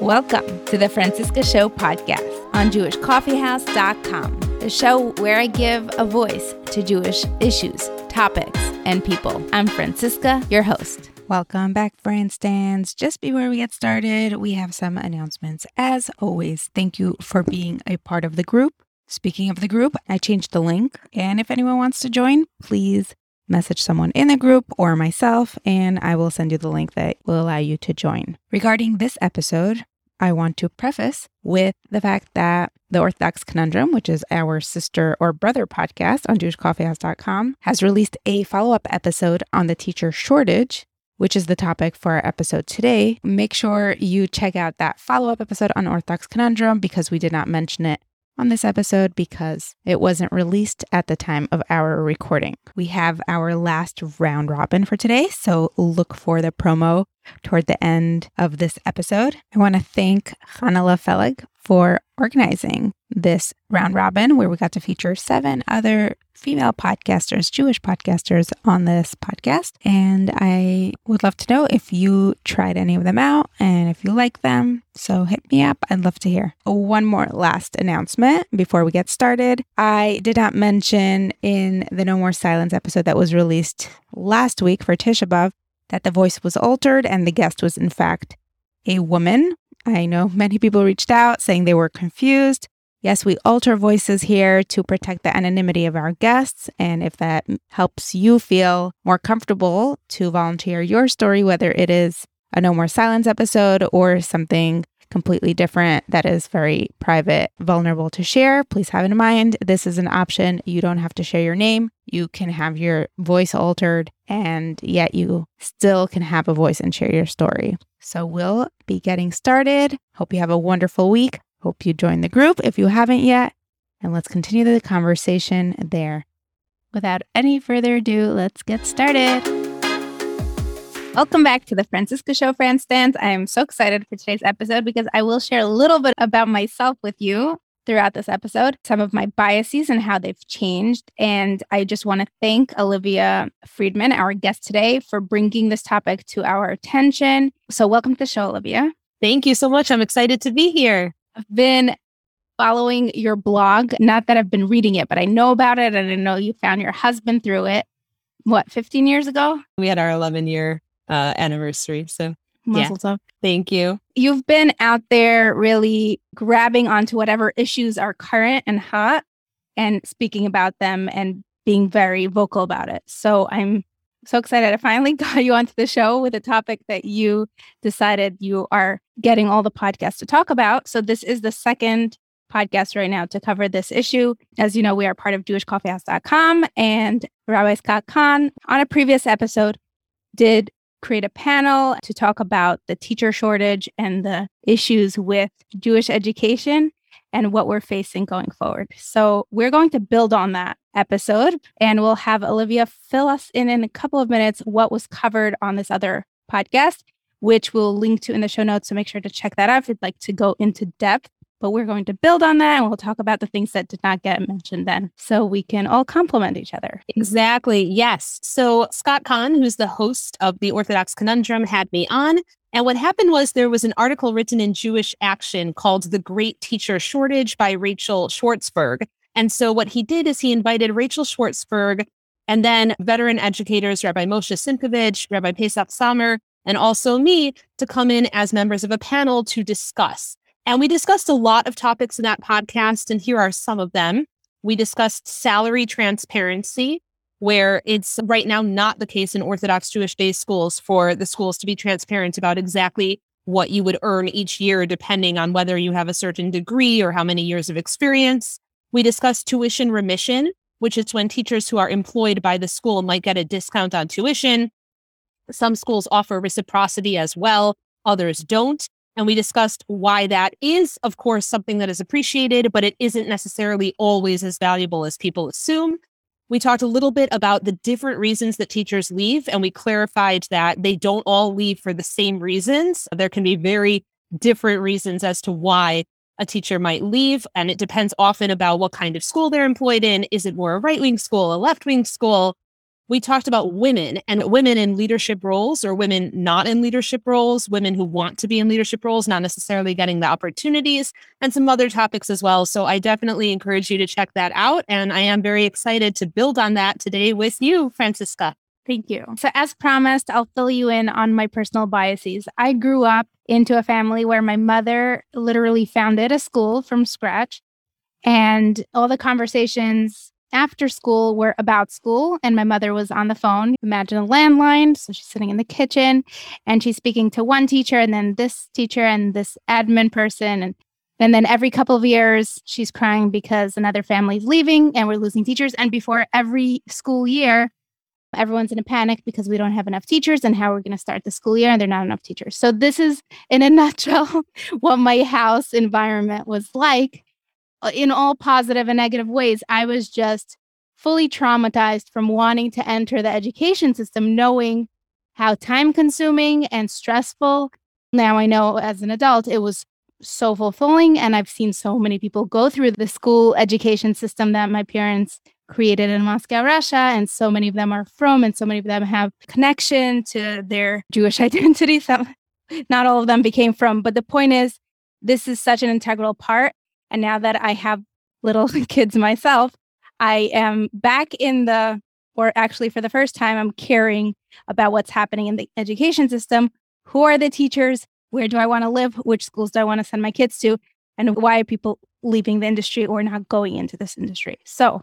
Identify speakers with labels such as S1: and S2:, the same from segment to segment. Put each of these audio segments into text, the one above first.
S1: Welcome to the Franciska Show podcast on JewishCoffeehouse.com, the show where I give a voice to Jewish issues, topics, and people. I'm Franciska, your host. Welcome back, Fran Stands. Just before we get started, we have some announcements. As always, thank you for being a part of the group. Speaking of the group, I changed the link, and if anyone wants to join, please message someone in the group or myself, and I will send you the link that will allow you to join. Regarding this episode, I want to preface with the fact that the Orthodox Conundrum, which is our sister or brother podcast on JewishCoffeehouse.com, has released a follow up episode on the teacher shortage, which is the topic for our episode today. Make sure you check out that follow up episode on Orthodox Conundrum because we did not mention it on this episode because it wasn't released at the time of our recording. We have our last round robin for today, so look for the promo toward the end of this episode. I want to thank Hanala Felig for organizing this round robin where we got to feature seven other female podcasters, Jewish podcasters on this podcast. And I would love to know if you tried any of them out and if you like them. So hit me up. I'd love to hear. One more last announcement before we get started. I did not mention in the No More Silence episode that was released last week for Tisha B'Av that the voice was altered and the guest was, in fact, a woman. I know many people reached out saying they were confused. Yes, we alter voices here to protect the anonymity of our guests. And if that helps you feel more comfortable to volunteer your story, whether it is a No More Silence episode or something completely different that is very private, vulnerable to share, please have in mind this is an option. You don't have to share your name. You can have your voice altered, and yet you still can have a voice and share your story. So we'll be getting started. Hope you have a wonderful week. Hope you join the group if you haven't yet. And let's continue the conversation there. Without any further ado, let's get started. Welcome back to the Franciska Show, Fran Stands. I am so excited for today's episode because I will share a little bit about myself with you throughout this episode, some of my biases and how they've changed. And I just want to thank Olivia Friedman, our guest today, for bringing this topic to our attention. So, welcome to the show, Olivia.
S2: Thank you so much. I'm excited to be here.
S1: I've been following your blog. Not that I've been reading it, but I know about it and I know you found your husband through it. What, 15 years ago?
S2: We had our 11 year uh, anniversary. So, yeah. Thank you.
S1: You've been out there really grabbing onto whatever issues are current and hot and speaking about them and being very vocal about it. So, I'm so excited I finally got you onto the show with a topic that you decided you are getting all the podcasts to talk about. So this is the second podcast right now to cover this issue. As you know, we are part of JewishCoffeehouse.com and Rabbi Scott Kahn on a previous episode did create a panel to talk about the teacher shortage and the issues with Jewish education and what we're facing going forward. So we're going to build on that episode and we'll have Olivia fill us in in a couple of minutes what was covered on this other podcast, which we'll link to in the show notes. So make sure to check that out if you'd like to go into depth. But we're going to build on that and we'll talk about the things that did not get mentioned then so we can all complement each other.
S2: Exactly. Yes. So Scott Kahn, who's the host of the Orthodox Conundrum, had me on and what happened was there was an article written in Jewish Action called The Great Teacher Shortage by Rachel Schwartzberg. And so what he did is he invited Rachel Schwartzberg and then veteran educators, Rabbi Moshe Simkovich, Rabbi Pesach Samer, and also me to come in as members of a panel to discuss. And we discussed a lot of topics in that podcast, and here are some of them. We discussed salary transparency, where it's right now not the case in Orthodox Jewish day schools for the schools to be transparent about exactly what you would earn each year, depending on whether you have a certain degree or how many years of experience. We discussed tuition remission, which is when teachers who are employed by the school might get a discount on tuition. Some schools offer reciprocity as well, others don't. And we discussed why that is, of course, something that is appreciated, but it isn't necessarily always as valuable as people assume. We talked a little bit about the different reasons that teachers leave, and we clarified that they don't all leave for the same reasons. There can be very different reasons as to why a teacher might leave, and it depends often about what kind of school they're employed in. Is it more a right wing school, a left wing school? We talked about women and women in leadership roles or women not in leadership roles, women who want to be in leadership roles, not necessarily getting the opportunities, and some other topics as well. So I definitely encourage you to check that out. And I am very excited to build on that today with you, Franciska.
S1: Thank you. So, as promised, I'll fill you in on my personal biases. I grew up into a family where my mother literally founded a school from scratch, and all the conversations after school were about school and my mother was on the phone. Imagine a landline so she's sitting in the kitchen and she's speaking to one teacher and then this teacher and this admin person and and then every couple of years she's crying because another family's leaving and we're losing teachers and before every school year everyone's in a panic because we don't have enough teachers and how we're going to start the school year and there're not enough teachers. So this is in a nutshell what my house environment was like Uh, in all positive and negative ways. I was just fully traumatized from wanting to enter the education system, knowing how time consuming and stressful. Now I know as an adult, it was so fulfilling. And I've seen so many people go through the school education system that my parents created in Moscow, Russia. And so many of them are frum, and so many of them have connection to their Jewish identity. Some, not all of them became frum. But the point is, this is such an integral part and now that I have little kids myself, I am back in the, or actually for the first time, I'm caring about what's happening in the education system. Who are the teachers? Where do I want to live? Which schools do I want to send my kids to? And why are people leaving the industry or not going into this industry? So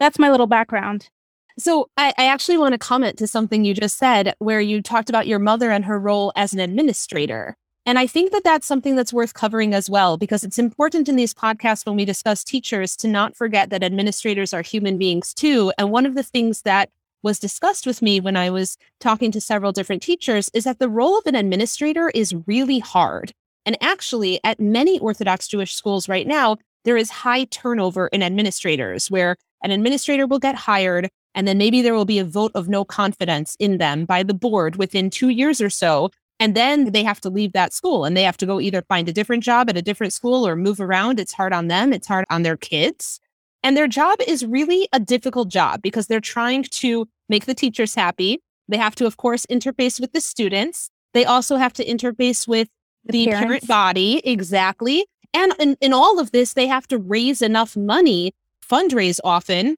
S1: that's my little background.
S2: So I, I, actually want to comment to something you just said, where you talked about your mother and her role as an administrator. And I think that that's something that's worth covering as well, because it's important in these podcasts when we discuss teachers to not forget that administrators are human beings too. And one of the things that was discussed with me when I was talking to several different teachers is that the role of an administrator is really hard. And actually, at many Orthodox Jewish schools right now, there is high turnover in administrators where an administrator will get hired and then maybe there will be a vote of no confidence in them by the board within two years or so. And then mm-hmm. they have to leave that school and they have to go either find a different job at a different school or move around. It's hard on them, it's hard on their kids. And their job is really a difficult job because they're trying to make the teachers happy. They have to, of course, interface with the students. They also have to interface with the, the parent body. Exactly. And in, in all of this, they have to raise enough money, fundraise often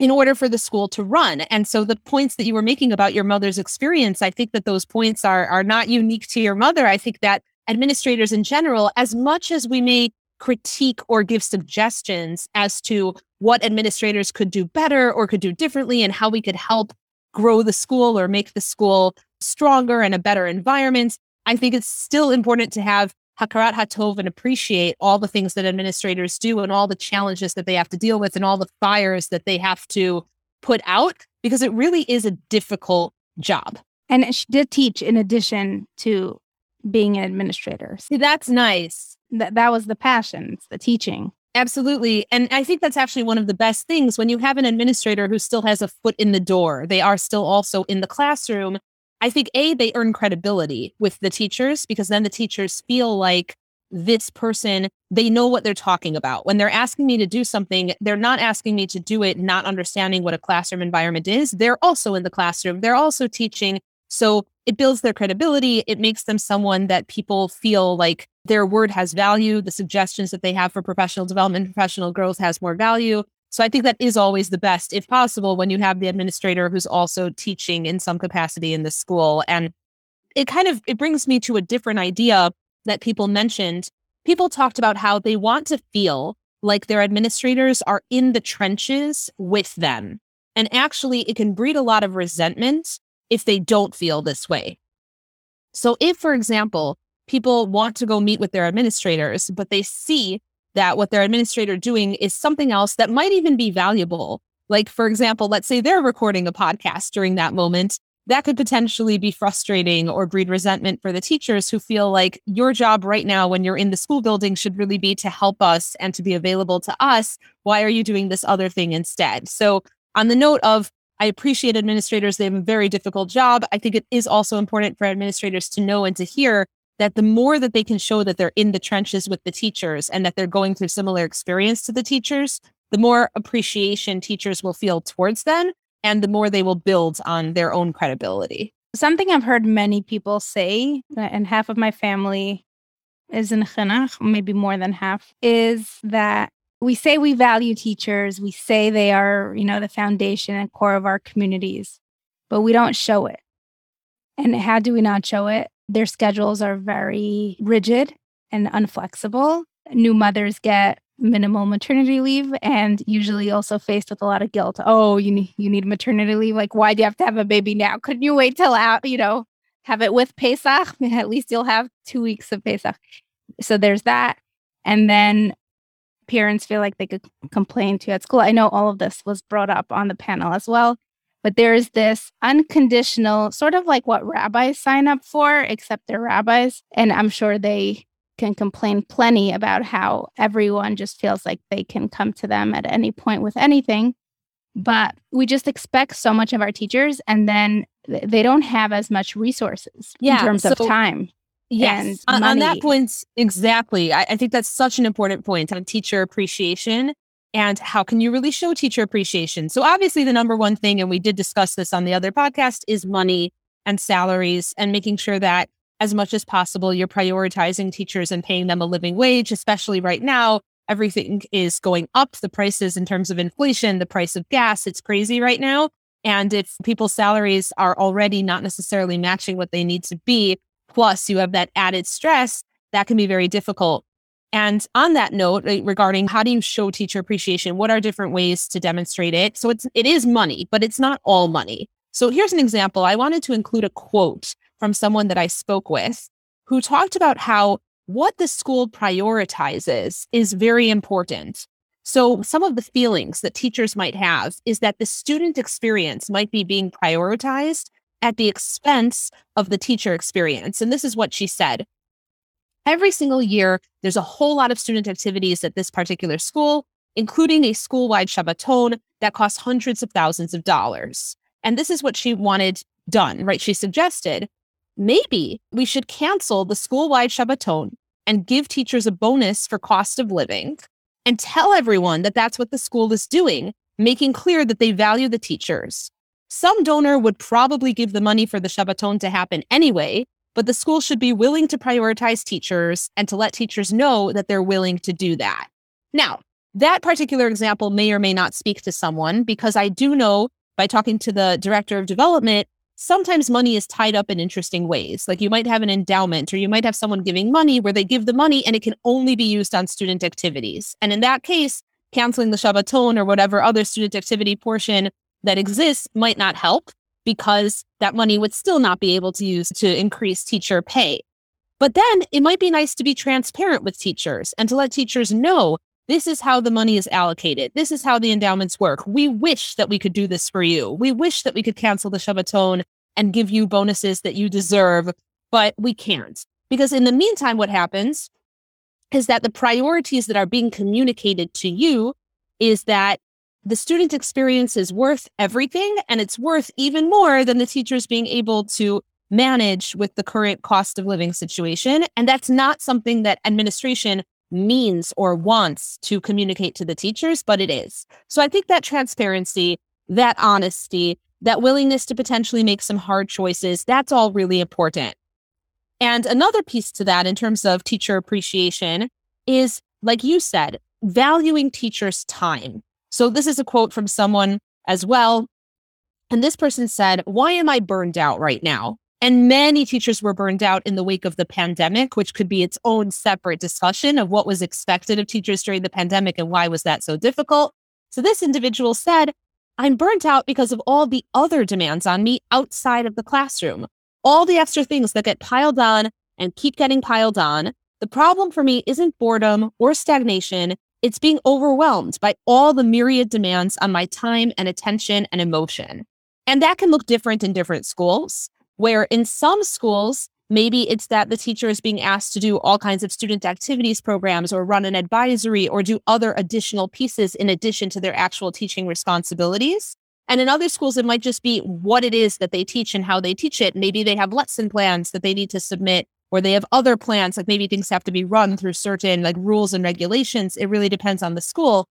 S2: in order for the school to run. And so the points that you were making about your mother's experience, I think that those points are are not unique to your mother. I think that administrators in general, as much as we may critique or give suggestions as to what administrators could do better or could do differently and how we could help grow the school or make the school stronger and a better environment, I think it's still important to have Hakarat Hatov and appreciate all the things that administrators do and all the challenges that they have to deal with and all the fires that they have to put out because it really is a difficult job.
S1: And she did teach in addition to being an administrator.
S2: See, that's nice.
S1: That that was the passion, the teaching.
S2: Absolutely. And I think that's actually one of the best things when you have an administrator who still has a foot in the door. They are still also in the classroom I think A, they earn credibility with the teachers because then the teachers feel like this person, they know what they're talking about. When they're asking me to do something, they're not asking me to do it not understanding what a classroom environment is. They're also in the classroom, they're also teaching. So it builds their credibility. It makes them someone that people feel like their word has value. The suggestions that they have for professional development, professional growth has more value. So I think that is always the best, if possible, when you have the administrator who's also teaching in some capacity in the school. And it kind of it brings me to a different idea that people mentioned. People talked about how they want to feel like their administrators are in the trenches with them. And actually, it can breed a lot of resentment if they don't feel this way. So, if, for example, people want to go meet with their administrators, but they see that what their administrator doing is something else that might even be valuable. Like, for example, let's say they're recording a podcast during that moment. That could potentially be frustrating or breed resentment for the teachers who feel like your job right now, when you're in the school building, should really be to help us and to be available to us. Why are you doing this other thing instead? So, on the note of, I appreciate administrators, they have a very difficult job. I think it is also important for administrators to know and to hear that the more that they can show that they're in the trenches with the teachers and that they're going through similar experience to the teachers, the more appreciation teachers will feel towards them. and the more they will build on their own credibility.
S1: Something I've heard many people say, uh, and half of my family is in chinuch, maybe more than half, is that we say we value teachers, we say they are, you know, the foundation and core of our communities, but we don't show it. And how do we not show it? Their schedules are very rigid and unflexible. New mothers get minimal maternity leave and usually also faced with a lot of guilt. Oh, you need you need maternity leave. Like, why do you have to have a baby now? Couldn't you wait till out, you know, have it with Pesach? At least you'll have two weeks of Pesach. So there's that. And then parents feel like they could complain to at school. I know all of this was brought up on the panel as well. But there's this unconditional, sort of like what rabbis sign up for, except they're rabbis. And I'm sure they can complain plenty about how everyone just feels like they can come to them at any point with anything. But we just expect so much of our teachers, and then they don't have as much resources yeah, in terms so, of time.
S2: Yes, on, on, that point, exactly. I, I think that's such an important point on teacher appreciation and how can you really show teacher appreciation. So, obviously, the number one thing, and we did discuss this on the other podcast, is money and salaries and making sure that as much as possible, you're prioritizing teachers and paying them a living wage, especially right now. Everything is going up. The prices in terms of inflation, the price of gas, it's crazy right now. And if people's salaries are already not necessarily matching what they need to be, plus you have that added stress, that can be very difficult. And on that note, regarding how do you show teacher appreciation, what are different ways to demonstrate it? So it's it is money, but it's not all money. So here's an example. I wanted to include a quote from someone that I spoke with who talked about how what the school prioritizes is very important. So, some of the feelings that teachers might have is that the student experience might be being prioritized at the expense of the teacher experience. And this is what she said. Every single year, there's a whole lot of student activities at this particular school, including a school wide Shabbaton that costs hundreds of thousands of dollars. And this is what she wanted done, right? She suggested maybe we should cancel the school wide Shabbaton and give teachers a bonus for cost of living and tell everyone that that's what the school is doing, making clear that they value the teachers. Some donor would probably give the money for the Shabbaton to happen anyway, but the school should be willing to prioritize teachers and to let teachers know that they're willing to do that. Now, that particular example may or may not speak to someone because I do know by talking to the director of development sometimes money is tied up in interesting ways. Like you might have an endowment or you might have someone giving money where they give the money and it can only be used on student activities. And in that case, canceling the Shabbaton or whatever other student activity portion that exists might not help because that money would still not be able to use to increase teacher pay. But then it might be nice to be transparent with teachers and to let teachers know this is how the money is allocated. This is how the endowments work. We wish that we could do this for you. We wish that we could cancel the Shabbaton and give you bonuses that you deserve, but we can't. Because in the meantime, what happens is that the priorities that are being communicated to you is that the student experience is worth everything and it's worth even more than the teachers being able to manage with the current cost of living situation. And that's not something that administration means or wants to communicate to the teachers, but it is. So I think that transparency, that honesty, that willingness to potentially make some hard choices, that's all really important. And another piece to that in terms of teacher appreciation is, like you said, valuing teachers' time. So this is a quote from someone as well. And this person said, Why am I burned out right now? And many teachers were burned out in the wake of the pandemic, which could be its own separate discussion of what was expected of teachers during the pandemic and why was that so difficult. So this individual said, I'm burnt out because of all the other demands on me outside of the classroom, all the extra things that get piled on and keep getting piled on. The problem for me isn't boredom or stagnation. It's being overwhelmed by all the myriad demands on my time and attention and emotion. And that can look different in different schools where in some schools, maybe it's that the teacher is being asked to do all kinds of student activities programs or run an advisory or do other additional pieces in addition to their actual teaching responsibilities. And in other schools, it might just be what it is that they teach and how they teach it. Maybe they have lesson plans that they need to submit, or they have other plans, like maybe things have to be run through certain like rules and regulations. It really depends on the school.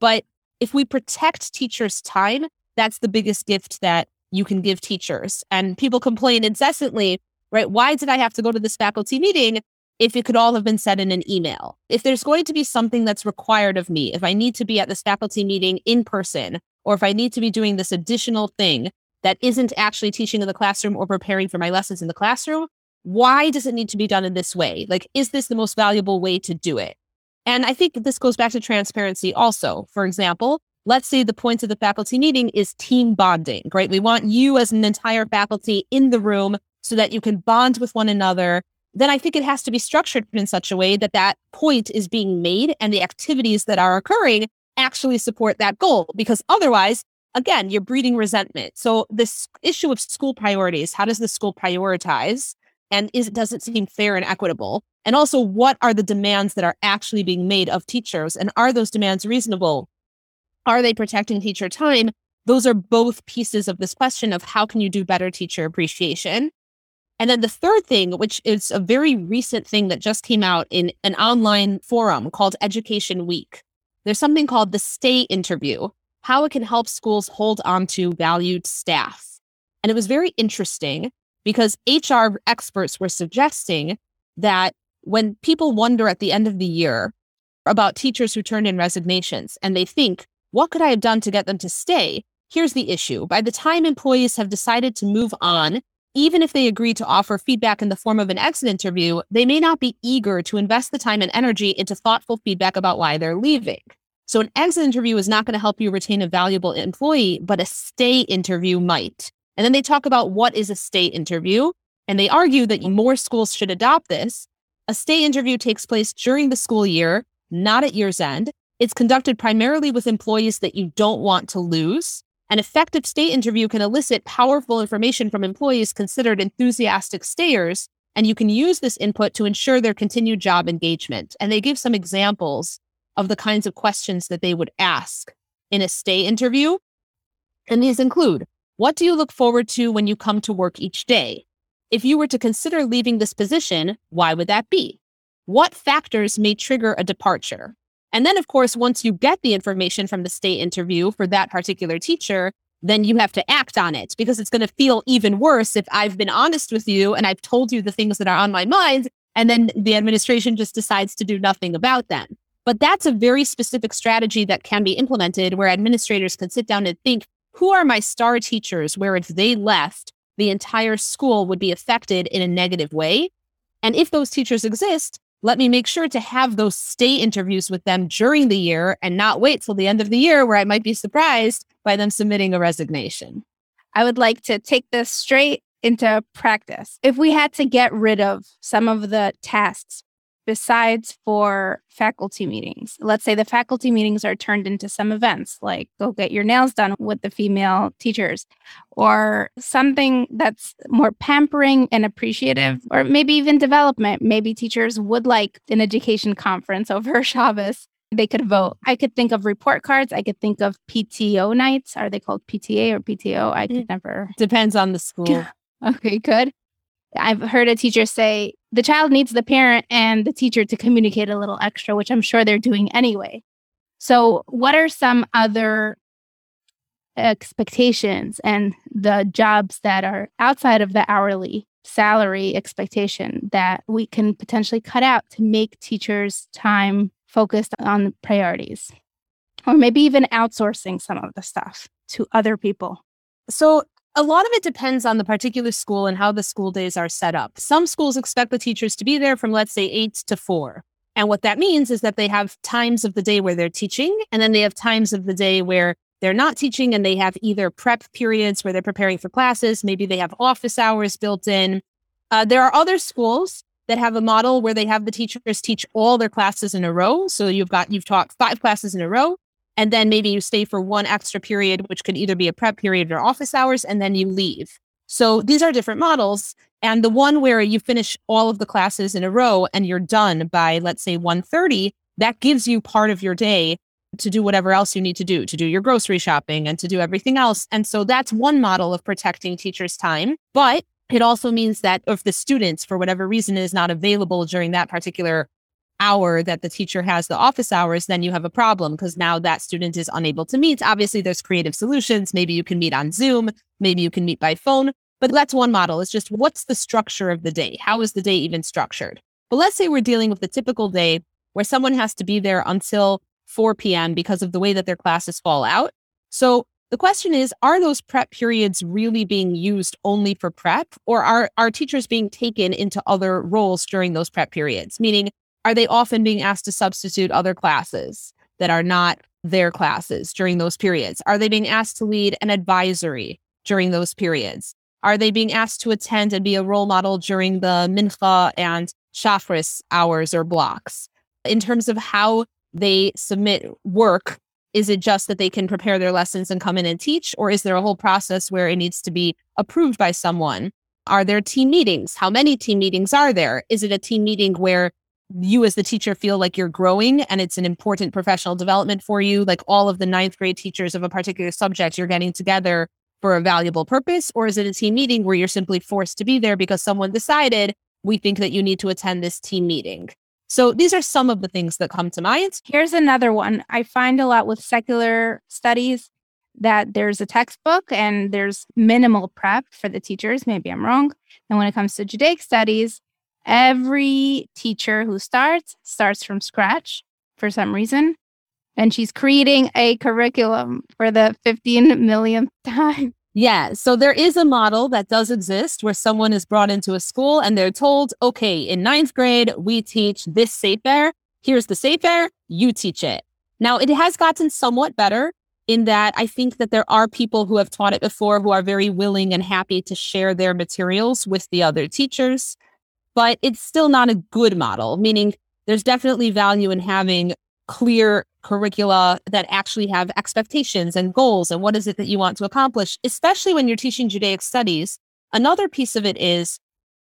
S2: But if we protect teachers' time, that's the biggest gift that you can give teachers. And people complain incessantly, right? Why did I have to go to this faculty meeting if it could all have been said in an email? If there's going to be something that's required of me, if I need to be at this faculty meeting in person, or if I need to be doing this additional thing that isn't actually teaching in the classroom or preparing for my lessons in the classroom, why does it need to be done in this way? Like, is this the most valuable way to do it? And I think this goes back to transparency also. For example, let's say the point of the faculty meeting is team bonding, right? We want you as an entire faculty in the room so that you can bond with one another. Then I think it has to be structured in such a way that that point is being made and the activities that are occurring actually support that goal. Because otherwise, again, you're breeding resentment. So this issue of school priorities, how does the school prioritize? And is does it seem fair and equitable? And also, what are the demands that are actually being made of teachers? And are those demands reasonable? Are they protecting teacher time? Those are both pieces of this question of how can you do better teacher appreciation? And then the third thing, which is a very recent thing that just came out in an online forum called Education Week. There's something called the stay interview, how it can help schools hold on to valued staff. And it was very interesting because HR experts were suggesting that when people wonder at the end of the year about teachers who turn in resignations and they think, what could I have done to get them to stay? Here's the issue. By the time employees have decided to move on, even if they agree to offer feedback in the form of an exit interview, they may not be eager to invest the time and energy into thoughtful feedback about why they're leaving. So, an exit interview is not going to help you retain a valuable employee, but a stay interview might. And then they talk about what is a stay interview. And they argue that mm-hmm. more schools should adopt this. A stay interview takes place during the school year, not at year's end. It's conducted primarily with employees that you don't want to lose. An effective stay interview can elicit powerful information from employees considered enthusiastic stayers, and you can use this input to ensure their continued job engagement. And they give some examples of the kinds of questions that they would ask in a stay interview. And these include what do you look forward to when you come to work each day? If you were to consider leaving this position, why would that be? What factors may trigger a departure? And then, of course, once you get the information from the stay interview for that particular teacher, then you have to act on it because it's going to feel even worse if I've been honest with you and I've told you the things that are on my mind, and then the administration just decides to do nothing about them. But that's a very specific strategy that can be implemented where administrators can sit down and think who are my star teachers where if they left, the entire school would be affected in a negative way? And if those teachers exist, let me make sure to have those stay interviews with them during the year and not wait till the end of the year where I might be surprised by them submitting a resignation.
S1: I would like to take this straight into practice. If we had to get rid of some of the tasks besides for faculty meetings. Let's say the faculty meetings are turned into some events like go get your nails done with the female teachers or something that's more pampering and appreciative or maybe even development. Maybe teachers would like an education conference over Shabbos. They could vote. I could think of report cards. I could think of PTO nights. Are they called PTA or PTO? I could mm. never.
S2: Depends on the school.
S1: okay, good. I've heard a teacher say the child needs the parent and the teacher to communicate a little extra, which I'm sure they're doing anyway. So, what are some other expectations and the jobs that are outside of the hourly salary expectation that we can potentially cut out to make teachers' time focused on priorities? Or maybe even outsourcing some of the stuff to other people.
S2: So, a lot of it depends on the particular school and how the school days are set up. Some schools expect the teachers to be there from, let's say, eight to four. And what that means is that they have times of the day where they're teaching, and then they have times of the day where they're not teaching and they have either prep periods where they're preparing for classes, maybe they have office hours built in. Uh, there are other schools that have a model where they have the teachers teach all their classes in a row. So you've got, you've taught five classes in a row and then maybe you stay for one extra period, which could either be a prep period or office hours, and then you leave. So these are different models. And the one where you finish all of the classes in a row and you're done by, let's say, 1.30, that gives you part of your day to do whatever else you need to do, to do your grocery shopping and to do everything else. And so that's one model of protecting teachers' time. But it also means that if the students, for whatever reason, is not available during that particular hour that the teacher has the office hours, then you have a problem because now that student is unable to meet. Obviously, there's creative solutions. Maybe you can meet on Zoom, maybe you can meet by phone, but that's one model. It's just what's the structure of the day? How is the day even structured? But let's say we're dealing with a typical day where someone has to be there until 4 p.m. because of the way that their classes fall out. So the question is, are those prep periods really being used only for prep or are, are teachers being taken into other roles during those prep periods? Meaning, are they often being asked to substitute other classes that are not their classes during those periods? Are they being asked to lead an advisory during those periods? Are they being asked to attend and be a role model during the mincha and shacharis hours or blocks? In terms of how they submit work, is it just that they can prepare their lessons and come in and teach? Or is there a whole process where it needs to be approved by someone? Are there team meetings? How many team meetings are there? Is it a team meeting where you as the teacher feel like you're growing and it's an important professional development for you? Like all of the ninth grade teachers of a particular subject, you're getting together for a valuable purpose? Or is it a team meeting where you're simply forced to be there because someone decided we think that you need to attend this team meeting? So these are some of the things that come to mind.
S1: Here's another one I find a lot with secular studies that there's a textbook and there's minimal prep for the teachers. Maybe I'm wrong. And when it comes to Judaic studies, every teacher who starts starts from scratch for some reason. And she's creating a curriculum for the 15 millionth time.
S2: Yeah. So there is a model that does exist where someone is brought into a school and they're told, okay, in ninth grade, we teach this Sefer. Here's the Sefer. You teach it. Now, it has gotten somewhat better in that I think that there are people who have taught it before who are very willing and happy to share their materials with the other teachers. But it's still not a good model, meaning there's definitely value in having clear curricula that actually have expectations and goals and what is it that you want to accomplish, especially when you're teaching Judaic studies. Another piece of it is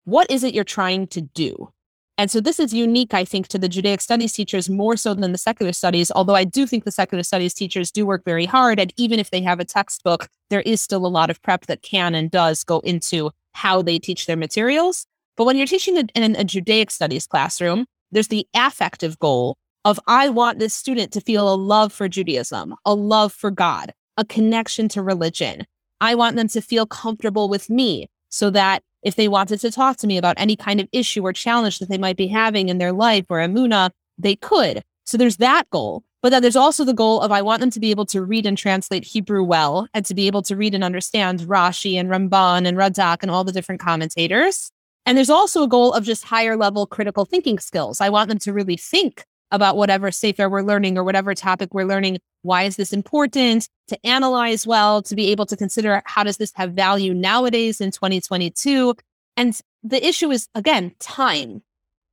S2: what is it you're trying to do? And so this is unique, I think, to the Judaic studies teachers more so than the secular studies, although I do think the secular studies teachers do work very hard. And even if they have a textbook, there is still a lot of prep that can and does go into how they teach their materials. But when you're teaching in a Judaic studies classroom, there's the affective goal of I want this student to feel a love for Judaism, a love for God, a connection to religion. I want them to feel comfortable with me so that if they wanted to talk to me about any kind of issue or challenge that they might be having in their life or Emunah, they could. So there's that goal. But then there's also the goal of I want them to be able to read and translate Hebrew well and to be able to read and understand Rashi and Ramban and Radak and all the different commentators. And there's also a goal of just higher level critical thinking skills. I want them to really think about whatever sefer we're learning or whatever topic we're learning. Why is this important? To analyze well, to be able to consider how does this have value nowadays in 2022? And the issue is, again, time.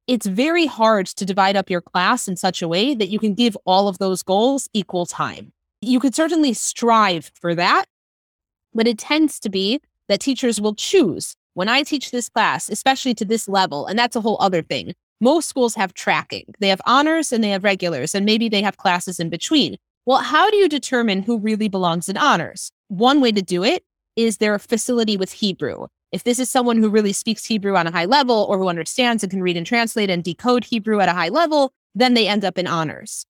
S2: It's very hard to divide up your class in such a way that you can give all of those goals equal time. You could certainly strive for that, but it tends to be that teachers will choose when I teach this class, especially to this level, and that's a whole other thing. Most schools have tracking. They have honors and they have regulars, and maybe they have classes in between. Well, how do you determine who really belongs in honors? One way to do it is their facility with Hebrew. If this is someone who really speaks Hebrew on a high level or who understands and can read and translate and decode Hebrew at a high level, then they end up in honors.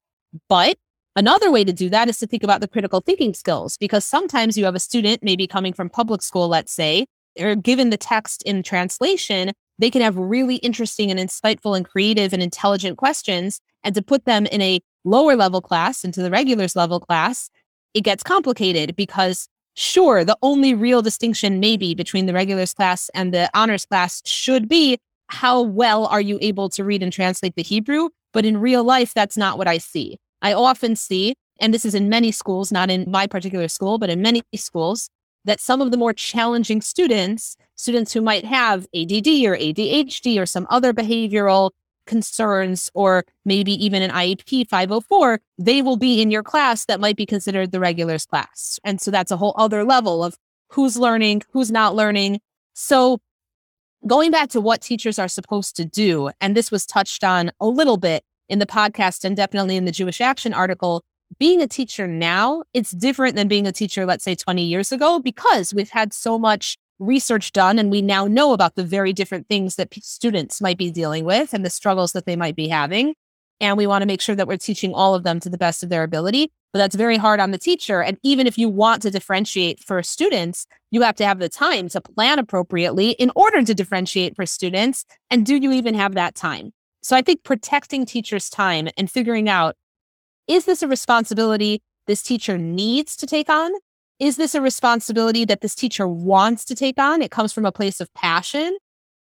S2: But another way to do that is to think about the critical thinking skills, because sometimes you have a student, maybe coming from public school, let's say, or given the text in translation, they can have really interesting and insightful and creative and intelligent questions. And to put them in a lower level class into the regulars level class, it gets complicated because sure, the only real distinction maybe between the regulars class and the honors class should be how well are you able to read and translate the Hebrew? But in real life, that's not what I see. I often see, and this is in many schools, not in my particular school, but in many schools, that some of the more challenging students, students who might have ADD or ADHD or some other behavioral concerns, or maybe even an IEP 504, they will be in your class that might be considered the regulars class. And so that's a whole other level of who's learning, who's not learning. So going back to what teachers are supposed to do, and this was touched on a little bit in the podcast and definitely in the Jewish Action article, being a teacher now, it's different than being a teacher, let's say 20 years ago, because we've had so much research done and we now know about the very different things that p- students might be dealing with and the struggles that they might be having. and we want to make sure that we're teaching all of them to the best of their ability. But that's very hard on the teacher. And even if you want to differentiate for students, you have to have the time to plan appropriately in order to differentiate for students. And do you even have that time? So I think protecting teachers' time and figuring out is this a responsibility this teacher needs to take on? Is this a responsibility that this teacher wants to take on? It comes from a place of passion.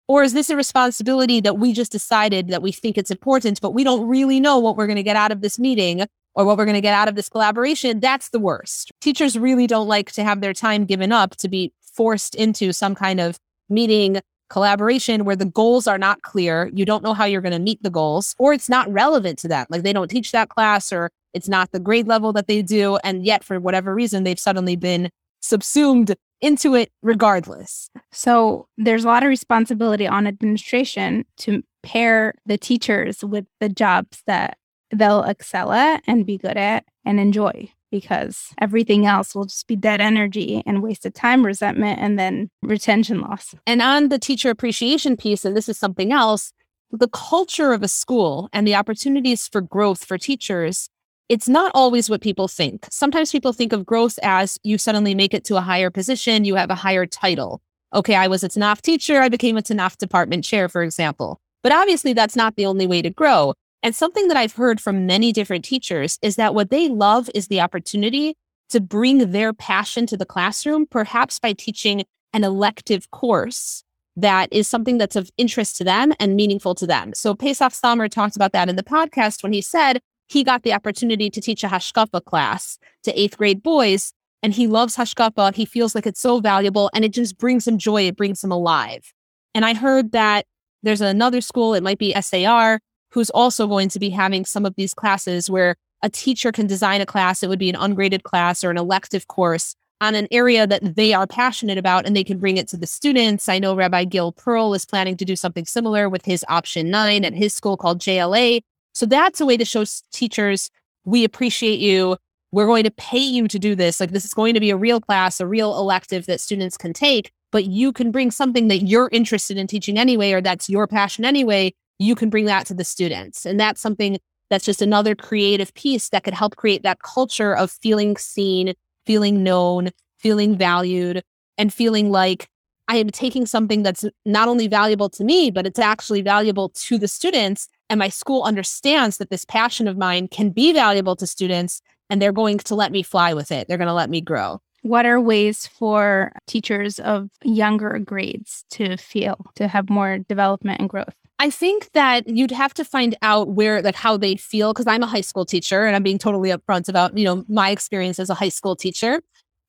S2: Or is this a responsibility that we just decided that we think it's important, but we don't really know what we're going to get out of this meeting or what we're going to get out of this collaboration? That's the worst. Teachers really don't like to have their time given up to be forced into some kind of meeting collaboration where the goals are not clear. You don't know how you're going to meet the goals, or it's not relevant to them. Like they don't teach that class, or it's not the grade level that they do. And yet, for whatever reason, they've suddenly been subsumed into it regardless.
S1: So there's a lot of responsibility on administration to pair the teachers with the jobs that they'll excel at and be good at and enjoy because everything else will just be dead energy and wasted time, resentment, and then retention loss.
S2: And on the teacher appreciation piece, and this is something else, the culture of a school and the opportunities for growth for teachers it's not always what people think. Sometimes people think of growth as you suddenly make it to a higher position, you have a higher title. Okay, I was a Tanakh teacher, I became a Tanakh department chair, for example. But obviously, that's not the only way to grow. And something that I've heard from many different teachers is that what they love is the opportunity to bring their passion to the classroom, perhaps by teaching an elective course that is something that's of interest to them and meaningful to them. So Pesach Samer talked about that in the podcast when he said, he got the opportunity to teach a Hashkafa class to eighth grade boys. And he loves Hashkafa. He feels like it's so valuable and it just brings him joy. It brings him alive. And I heard that there's another school, it might be SAR, who's also going to be having some of these classes where a teacher can design a class. It would be an ungraded class or an elective course on an area that they are passionate about and they can bring it to the students. I know Rabbi Gil Perl is planning to do something similar with his option nine at his school called JLA, so that's a way to show teachers, we appreciate you. We're going to pay you to do this. Like this is going to be a real class, a real elective that students can take, but you can bring something that you're interested in teaching anyway, or that's your passion anyway. You can bring that to the students. And that's something that's just another creative piece that could help create that culture of feeling seen, feeling known, feeling valued, and feeling like I am taking something that's not only valuable to me, but it's actually valuable to the students and my school understands that this passion of mine can be valuable to students and they're going to let me fly with it. They're going to let me grow.
S1: What are ways for teachers of younger grades to feel, to have more development and growth?
S2: I think that you'd have to find out where, like, how they feel. Cause I'm a high school teacher and I'm being totally upfront about, you know, my experience as a high school teacher.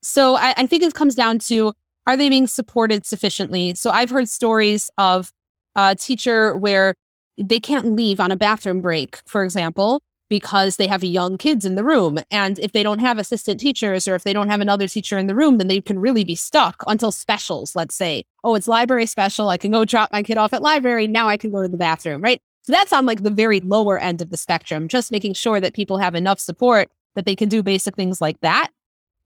S2: So I, I think it comes down to are they being supported sufficiently? So I've heard stories of a teacher where they can't leave on a bathroom break, for example, because they have young kids in the room. And if they don't have assistant teachers or if they don't have another teacher in the room, then they can really be stuck until specials, let's say. Oh, it's library special. I can go drop my kid off at library. Now I can go to the bathroom, right? So that's on like the very lower end of the spectrum, just making sure that people have enough support that they can do basic things like that.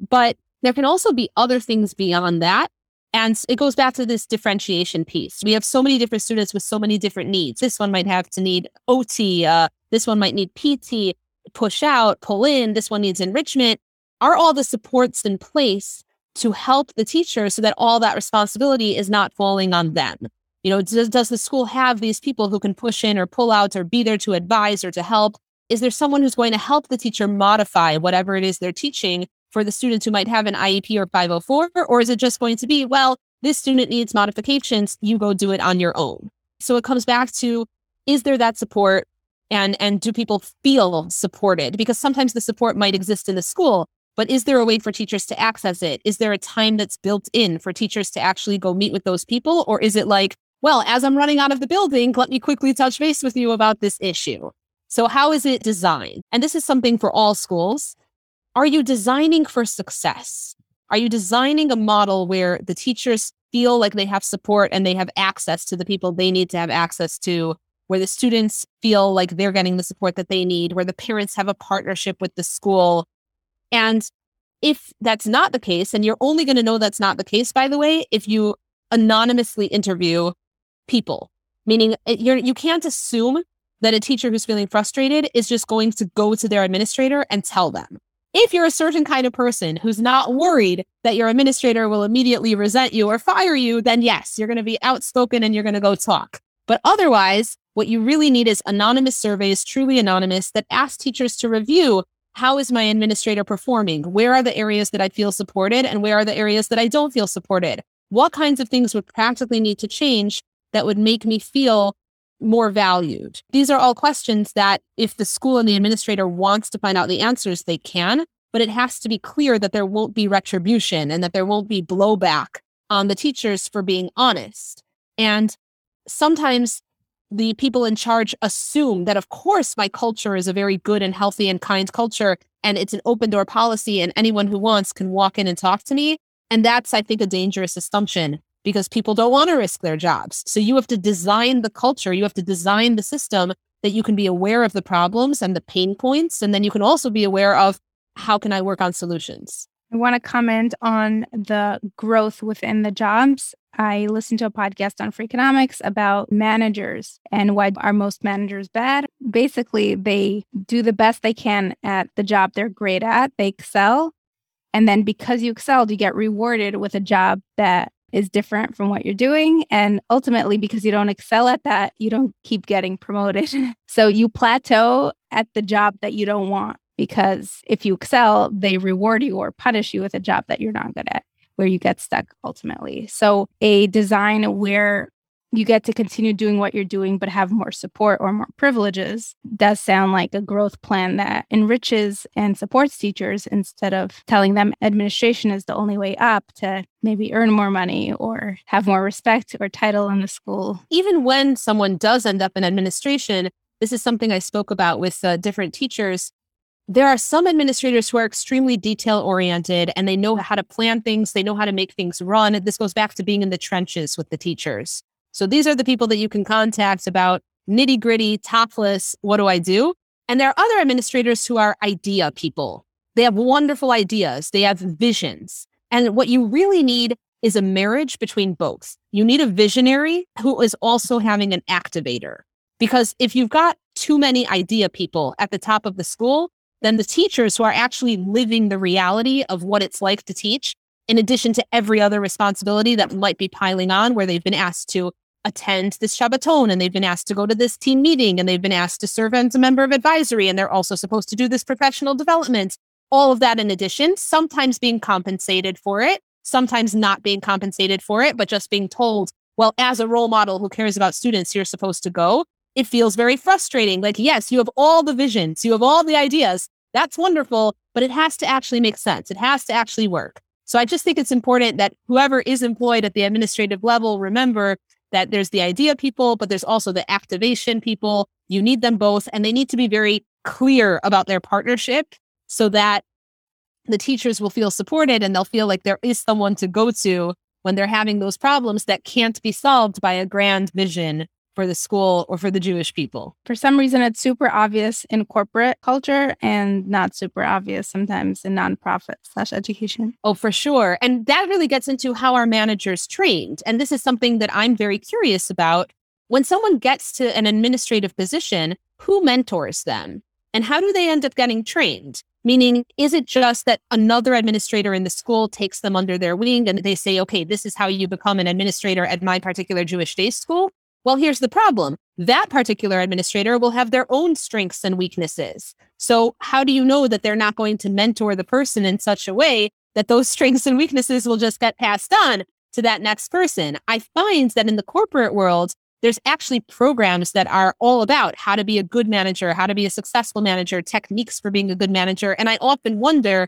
S2: But there can also be other things beyond that and it goes back to this differentiation piece. We have so many different students with so many different needs. This one might have to need OT. Uh, this one might need PT, push out, pull in. This one needs enrichment. Are all the supports in place to help the teacher so that all that responsibility is not falling on them? You know, does, does the school have these people who can push in or pull out or be there to advise or to help? Is there someone who's going to help the teacher modify whatever it is they're teaching for the students who might have an IEP or 504? Or is it just going to be, well, this student needs modifications, you go do it on your own? So it comes back to is there that support and and do people feel supported? Because sometimes the support might exist in the school, but is there a way for teachers to access it? Is there a time that's built in for teachers to actually go meet with those people? Or is it like, well, as I'm running out of the building, let me quickly touch base with you about this issue? So, how is it designed? And this is something for all schools. Are you designing for success? Are you designing a model where the teachers feel like they have support and they have access to the people they need to have access to, where the students feel like they're getting the support that they need, where the parents have a partnership with the school? And if that's not the case, and you're only going to know that's not the case, by the way, if you anonymously interview people, meaning eh, you're, you can't assume that a teacher who's feeling frustrated is just going to go to their administrator and tell them. If you're a certain kind of person who's not worried that your administrator will immediately resent you or fire you, then yes, you're going to be outspoken and you're going to go talk. But otherwise, what you really need is anonymous surveys, truly anonymous, that ask teachers to review how is my administrator performing? Where are the areas that I feel supported and where are the areas that I don't feel supported? What kinds of things would practically need to change that would make me feel more valued? These are all questions that if the school and the administrator wants to find out the answers, they can, but it has to be clear that there won't be retribution and that there won't be blowback on the teachers for being honest. And sometimes the people in charge assume that, of course, my culture is a very good and healthy and kind culture, and it's an open door policy, and anyone who wants can walk in and talk to me. And that's, I think, a dangerous assumption because people don't want to risk their jobs. So you have to design the culture, you have to design the system that you can be aware of the problems and the pain points. And then you can also be aware of how can I work on solutions.
S1: I want to comment on the growth within the jobs. I listened to a podcast on Freakonomics about managers and why are most managers bad. Basically, they do the best they can at the job they're great at, they excel. And then because you excelled, you get rewarded with a job that is different from what you're doing. And ultimately, because you don't excel at that, you don't keep getting promoted. so you plateau at the job that you don't want because if you excel, they reward you or punish you with a job that you're not good at, where you get stuck ultimately. So a design where you get to continue doing what you're doing, but have more support or more privileges does sound like a growth plan that enriches and supports teachers instead of telling them administration is the only way up to maybe earn more money or have more respect or title in the school.
S2: Even when someone does end up in administration, this is something I spoke about with uh, different teachers. There are some administrators who are extremely detail oriented and they know how to plan things, they know how to make things run. This goes back to being in the trenches with the teachers. So these are the people that you can contact about nitty gritty, topless, what do I do? And there are other administrators who are idea people. They have wonderful ideas, they have visions. And what you really need is a marriage between both. You need a visionary who is also having an activator. Because if you've got too many idea people at the top of the school, then the teachers who are actually living the reality of what it's like to teach, in addition to every other responsibility that might be piling on, where they've been asked to attend this Shabbaton and they've been asked to go to this team meeting and they've been asked to serve as a member of advisory and they're also supposed to do this professional development. All of that in addition, sometimes being compensated for it, sometimes not being compensated for it, but just being told, well, as a role model who cares about students, you're supposed to go. It feels very frustrating. Like, yes, you have all the visions, you have all the ideas. That's wonderful, but it has to actually make sense. It has to actually work. So I just think it's important that whoever is employed at the administrative level remember that there's the idea people, but there's also the activation people. You need them both, and they need to be very clear about their partnership so that the teachers will feel supported and they'll feel like there is someone to go to when they're having those problems that can't be solved by a grand vision for the school or for the Jewish people.
S1: For some reason, it's super obvious in corporate culture and not super obvious sometimes in nonprofit slash education.
S2: Oh, for sure. And that really gets into how our managers trained. And this is something that I'm very curious about. When someone gets to an administrative position, who mentors them? And how do they end up getting trained? Meaning, is it just that another administrator in the school takes them under their wing and they say, okay, this is how you become an administrator at my particular Jewish day school? Well, here's the problem that particular administrator will have their own strengths and weaknesses. So, how do you know that they're not going to mentor the person in such a way that those strengths and weaknesses will just get passed on to that next person? I find that in the corporate world, there's actually programs that are all about how to be a good manager, how to be a successful manager, techniques for being a good manager. And I often wonder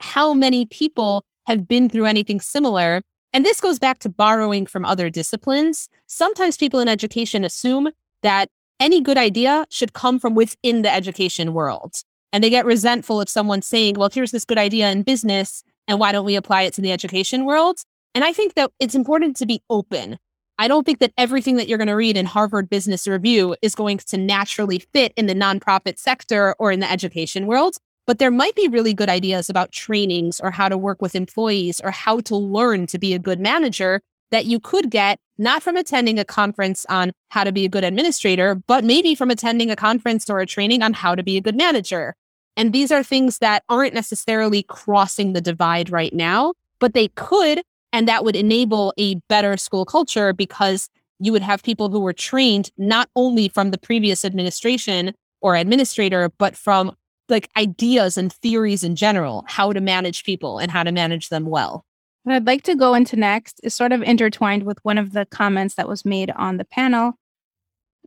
S2: how many people have been through anything similar and this goes back to borrowing from other disciplines. Sometimes people in education assume that any good idea should come from within the education world. And they get resentful if someone's saying, well, here's this good idea in business, and why don't we apply it to the education world? And I think that it's important to be open. I don't think that everything that you're going to read in Harvard Business Review is going to naturally fit in the nonprofit sector or in the education world but there might be really good ideas about trainings or how to work with employees or how to learn to be a good manager that you could get not from attending a conference on how to be a good administrator, but maybe from attending a conference or a training on how to be a good manager. And these are things that aren't necessarily crossing the divide right now, but they could. And that would enable a better school culture because you would have people who were trained not only from the previous administration or administrator, but from like ideas and theories in general, how to manage people and how to manage them well.
S1: What I'd like to go into next is sort of intertwined with one of the comments that was made on the panel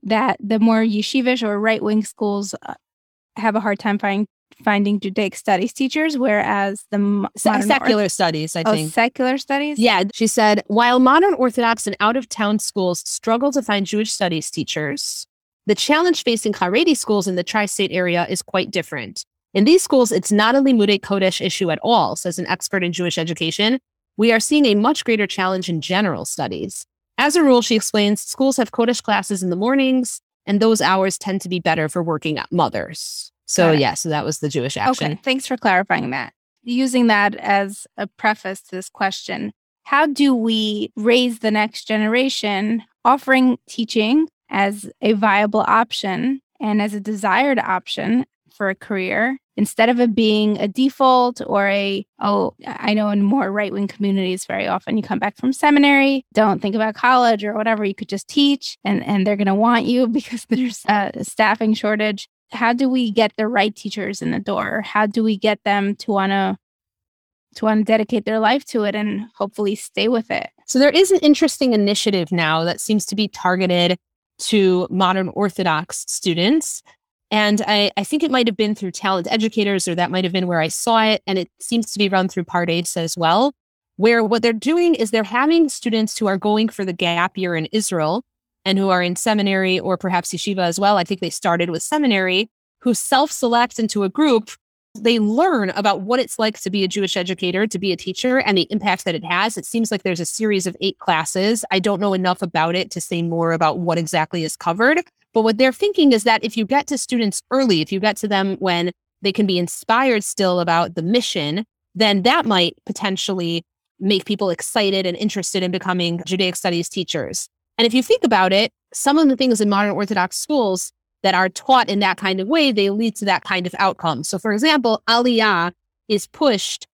S1: that the more yeshivish or right wing schools uh, have a hard time finding finding Judaic studies teachers, whereas the
S2: secular orth- studies, I
S1: oh,
S2: think.
S1: secular studies?
S2: Yeah. She said, while modern Orthodox and out of town schools struggle to find Jewish studies teachers, the challenge facing Haredi schools in the tri state area is quite different. In these schools, it's not a Limudei Kodesh issue at all, says an expert in Jewish education. We are seeing a much greater challenge in general studies. As a rule, she explains, schools have Kodesh classes in the mornings, and those hours tend to be better for working mothers. So, yeah, so that was the Jewish action.
S1: Okay, thanks for clarifying that. Using that as a preface to this question, how do we raise the next generation offering teaching as a viable option and as a desired option for a career instead of it being a default or a oh i know in more right-wing communities very often you come back from seminary don't think about college or whatever you could just teach and and they're going to want you because there's a staffing shortage how do we get the right teachers in the door? How do we get them to want to to want to dedicate their life to it and hopefully stay with it?
S2: So there is an interesting initiative now that seems to be targeted to modern Orthodox students. And I, I think it might have been through talent educators, or that might have been where I saw it. And it seems to be run through Pardes as well, where what they're doing is they're having students who are going for the gap year in Israel and who are in seminary or perhaps yeshiva as well. I think they started with seminary, who self select into a group. They learn about what it's like to be a Jewish educator, to be a teacher, and the impact that it has. It seems like there's a series of eight classes. I don't know enough about it to say more about what exactly is covered. But what they're thinking is that if you get to students early, if you get to them when they can be inspired still about the mission, then that might potentially make people excited and interested in becoming Judaic studies teachers. And if you think about it, some of the things in modern Orthodox schools that are taught in that kind of way, they lead to that kind of outcome. So, for example, Aliyah is pushed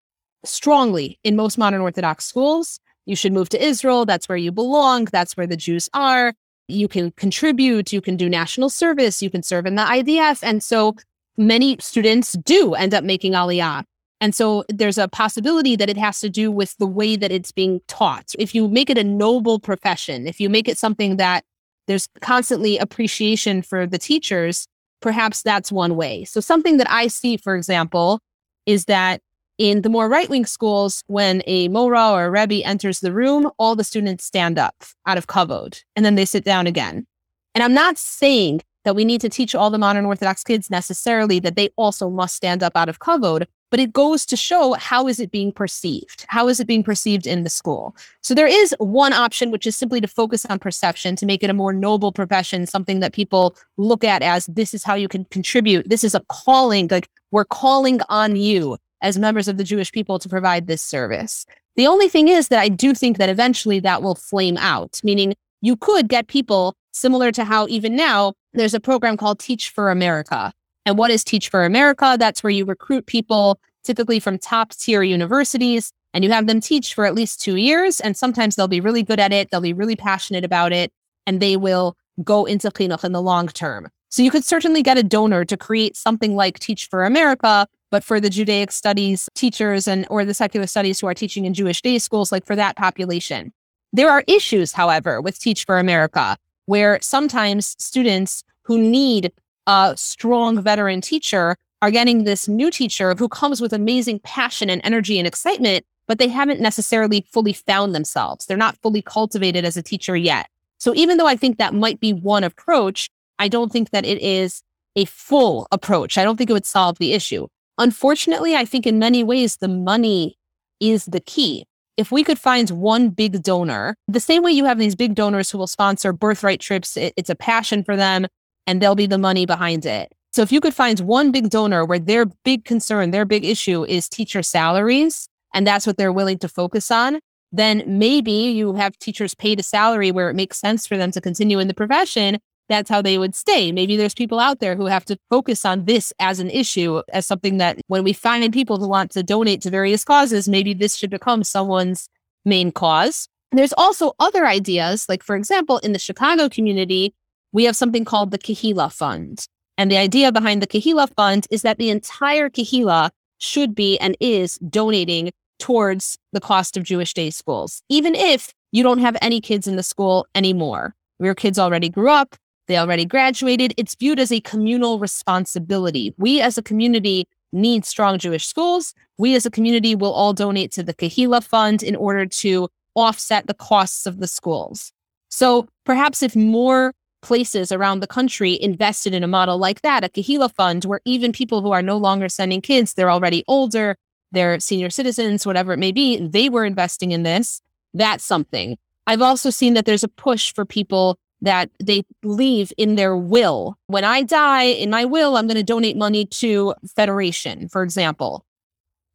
S2: strongly in most modern Orthodox schools. You should move to Israel. That's where you belong. That's where the Jews are. You can contribute. You can do national service. You can serve in the IDF. And so many students do end up making Aliyah. And so there's a possibility that it has to do with the way that it's being taught. If you make it a noble profession, if you make it something that there's constantly appreciation for the teachers, perhaps that's one way. So something that I see, for example, is that in the more right wing schools, when a Mora or a Rebbe enters the room, all the students stand up out of kavod and then they sit down again. And I'm not saying that we need to teach all the modern Orthodox kids necessarily that they also must stand up out of kavod, but it goes to show how is it being perceived? How is it being perceived in the school? So there is one option, which is simply to focus on perception, to make it a more noble profession, something that people look at as this is how you can contribute. This is a calling, like we're calling on you as members of the Jewish people to provide this service. The only thing is that I do think that eventually that will flame out, meaning you could get people similar to how even now there's a program called Teach for America, and what is Teach for America? That's where you recruit people typically from top tier universities and you have them teach for at least two years. And sometimes they'll be really good at it. They'll be really passionate about it and they will go into chinuch in the long term. So you could certainly get a donor to create something like Teach for America, but for the Judaic studies teachers and or the secular studies who are teaching in Jewish day schools, like for that population. There are issues, however, with Teach for America, where sometimes students who need a strong veteran teacher are getting this new teacher who comes with amazing passion and energy and excitement, but they haven't necessarily fully found themselves. They're not fully cultivated as a teacher yet. So even though I think that might be one approach, I don't think that it is a full approach. I don't think it would solve the issue. Unfortunately, I think in many ways the money is the key. If we could find one big donor, the same way you have these big donors who will sponsor birthright trips, it, it's a passion for them and they'll be the money behind it. So if you could find one big donor where their big concern, their big issue is teacher salaries, and that's what they're willing to focus on, then maybe you have teachers paid a salary where it makes sense for them to continue in the profession. That's how they would stay. Maybe there's people out there who have to focus on this as an issue, as something that when we find people who want to donate to various causes, maybe this should become someone's main cause. There's also other ideas, like, for example, in the Chicago community, we have something called the Kehillah Fund. And the idea behind the Kehillah Fund is that the entire Kahila should be and is donating towards the cost of Jewish day schools, even if you don't have any kids in the school anymore. Your kids already grew up, they already graduated. It's viewed as a communal responsibility. We as a community need strong Jewish schools. We as a community will all donate to the Kehillah Fund in order to offset the costs of the schools. So perhaps if more places around the country invested in a model like that, a Kehillah Fund, where even people who are no longer sending kids, they're already older, they're senior citizens, whatever it may be, they were investing in this. That's something. I've also seen that there's a push for people that they leave in their will. When I die, in my will, I'm going to donate money to Federation, for example.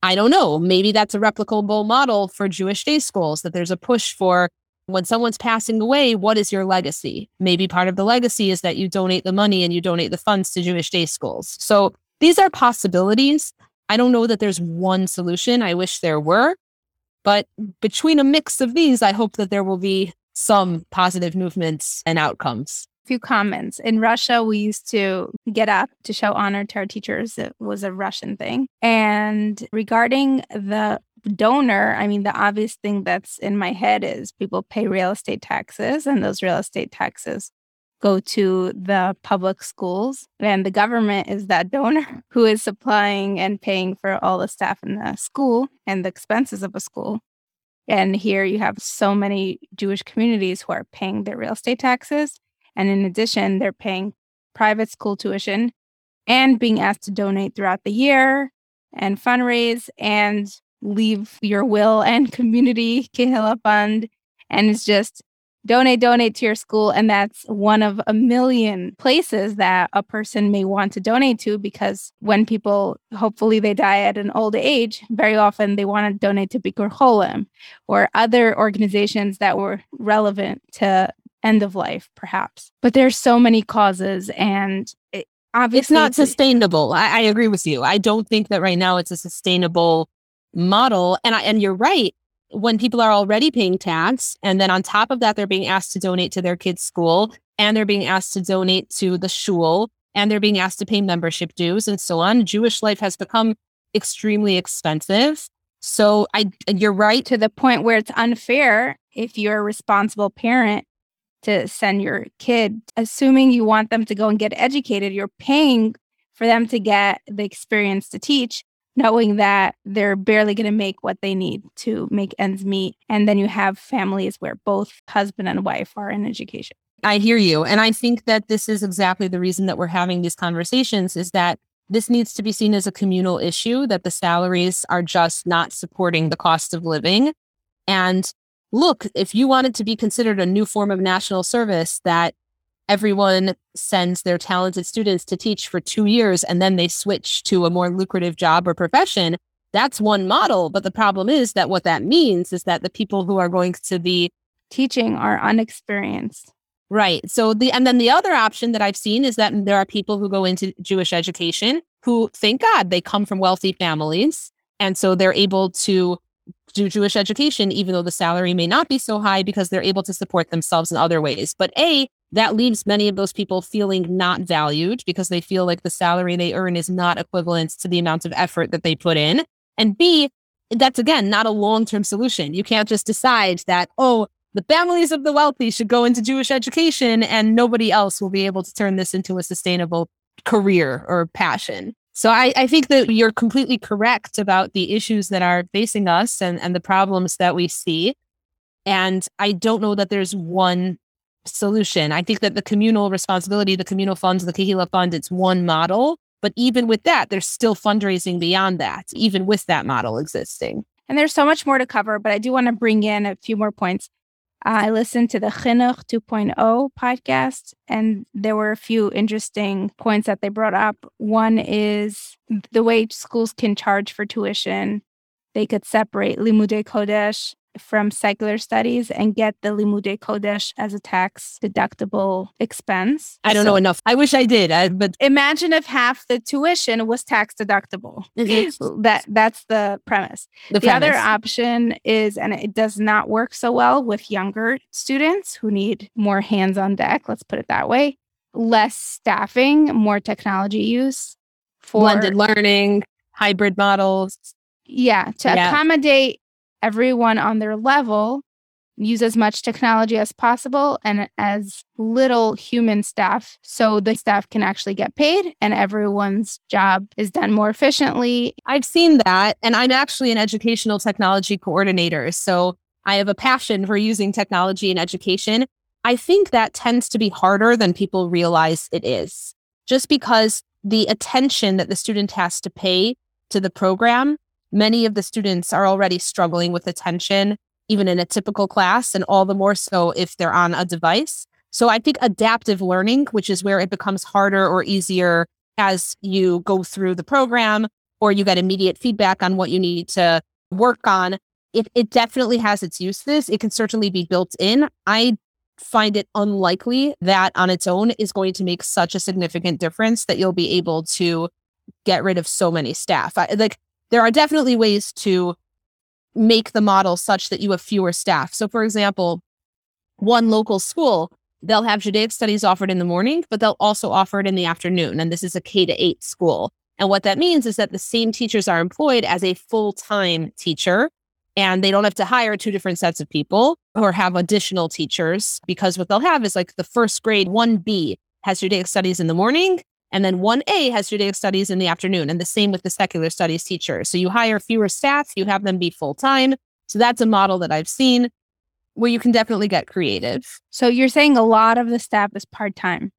S2: I don't know. Maybe that's a replicable model for Jewish day schools, that there's a push for when someone's passing away, what is your legacy? Maybe part of the legacy is that you donate the money and you donate the funds to Jewish day schools. So these are possibilities. I don't know that there's one solution. I wish there were. But between a mix of these, I hope that there will be some positive movements and outcomes.
S1: A few comments. In Russia, we used to get up to show honor to our teachers. It was a Russian thing. And regarding the donor, I mean, the obvious thing that's in my head is people pay real estate taxes, and those real estate taxes go to the public schools. And the government is that donor who is supplying and paying for all the staff in the school and the expenses of a school. And here you have so many Jewish communities who are paying their real estate taxes. And in addition, they're paying private school tuition and being asked to donate throughout the year and fundraise and leave your will and community Kehillah fund. And it's just donate, donate to your school. And that's one of a million places that a person may want to donate to because when people, hopefully they die at an old age, very often they want to donate to Bikur Cholim or other organizations that were relevant to end of life, perhaps. But there's so many causes and it, obviously
S2: it's not sustainable. I, I agree with you. I don't think that right now it's a sustainable model. And I, and you're right when people are already paying tax and then on top of that they're being asked to donate to their kids school and they're being asked to donate to the shul and they're being asked to pay membership dues and so on. Jewish life has become extremely expensive. So i you're right
S1: to the point where it's unfair if you're a responsible parent to send your kid assuming you want them to go and get educated you're paying for them to get the experience to teach knowing that they're barely going to make what they need to make ends meet. And then you have families where both husband and wife are in education.
S2: I hear you. And I think that this is exactly the reason that we're having these conversations is that this needs to be seen as a communal issue, that the salaries are just not supporting the cost of living. And look, if you want it to be considered a new form of national service that everyone sends their talented students to teach for two years and then they switch to a more lucrative job or profession. That's one model. But the problem is that what that means is that the people who are going to be
S1: teaching are unexperienced.
S2: Right. So the and then the other option that I've seen is that there are people who go into Jewish education who thank God they come from wealthy families and so they're able to do Jewish education even though the salary may not be so high because they're able to support themselves in other ways. But A, that leaves many of those people feeling not valued because they feel like the salary they earn is not equivalent to the amount of effort that they put in. And B, that's again not a long term solution. You can't just decide that, oh, the families of the wealthy should go into Jewish education and nobody else will be able to turn this into a sustainable career or passion. So I, I think that you're completely correct about the issues that are facing us and, and the problems that we see. And I don't know that there's one solution. I think that the communal responsibility, the communal funds, the Kehillah fund, it's one model. But even with that, there's still fundraising beyond that, even with that model existing.
S1: And there's so much more to cover, but I do want to bring in a few more points. Uh, I listened to the Chinuch 2.0 podcast, and there were a few interesting points that they brought up. One is the way schools can charge for tuition. They could separate Limudei Kodesh from secular studies and get the Limudei Kodesh as a tax deductible expense.
S2: I don't so, know enough. I wish I did, I, but
S1: imagine if half the tuition was tax deductible. Mm-hmm. that that's the premise. The, the premise. other option is, and it does not work so well with younger students who need more hands on deck. Let's put it that way. Less staffing, more technology use
S2: for blended learning, hybrid models.
S1: Yeah, to yeah. accommodate everyone on their level, use as much technology as possible and as little human staff so the staff can actually get paid and everyone's job is done more efficiently.
S2: I've seen that. And I'm actually an educational technology coordinator. So I have a passion for using technology in education. I think that tends to be harder than people realize it is, just because the attention that the student has to pay to the program, many of the students are already struggling with attention, even in a typical class, and all the more so if they're on a device. So I think adaptive learning, which is where it becomes harder or easier as you go through the program or you get immediate feedback on what you need to work on, it, it definitely has its uses. It can certainly be built in. I find it unlikely that on its own is going to make such a significant difference that you'll be able to get rid of so many staff. I, like there are definitely ways to make the model such that you have fewer staff. So for example, one local school, they'll have Judaic studies offered in the morning, but they'll also offer it in the afternoon. And this is a K to eight school. And what that means is that the same teachers are employed as a full time teacher and they don't have to hire two different sets of people or have additional teachers because what they'll have is like the first grade 1B has Judaic studies in the morning and then 1A has Judaic studies in the afternoon and the same with the secular studies teacher. So you hire fewer staff, you have them be full time. So that's a model that I've seen where you can definitely get creative.
S1: So you're saying a lot of the staff is part time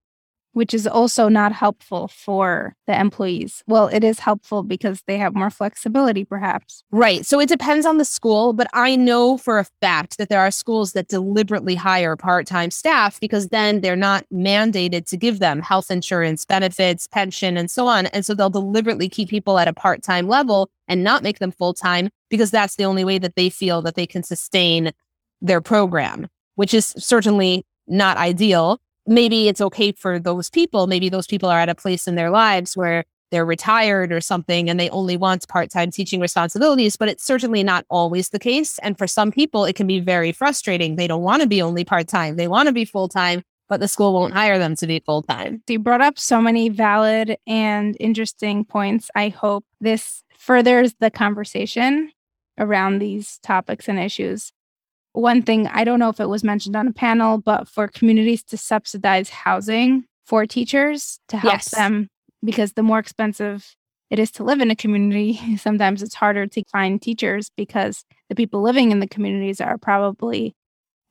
S1: which is also not helpful for the employees. Well, it is helpful because they have more flexibility, perhaps.
S2: Right. So it depends on the school, but I know for a fact that there are schools that deliberately hire part time staff because then they're not mandated to give them health insurance, benefits, pension, and so on. And so they'll deliberately keep people at a part time level and not make them full time because that's the only way that they feel that they can sustain their program, which is certainly not ideal maybe it's okay for those people. Maybe those people are at a place in their lives where they're retired or something and they only want part time teaching responsibilities, but it's certainly not always the case. And for some people, it can be very frustrating. They don't want to be only part time, they want to be full time, but the school won't hire them to be full time.
S1: You brought up so many valid and interesting points. I hope this furthers the conversation around these topics and issues one thing I don't know if it was mentioned on a panel, but for communities to subsidize housing for teachers to help yes. them because the more expensive it is to live in a community, sometimes it's harder to find teachers because the people living in the communities are probably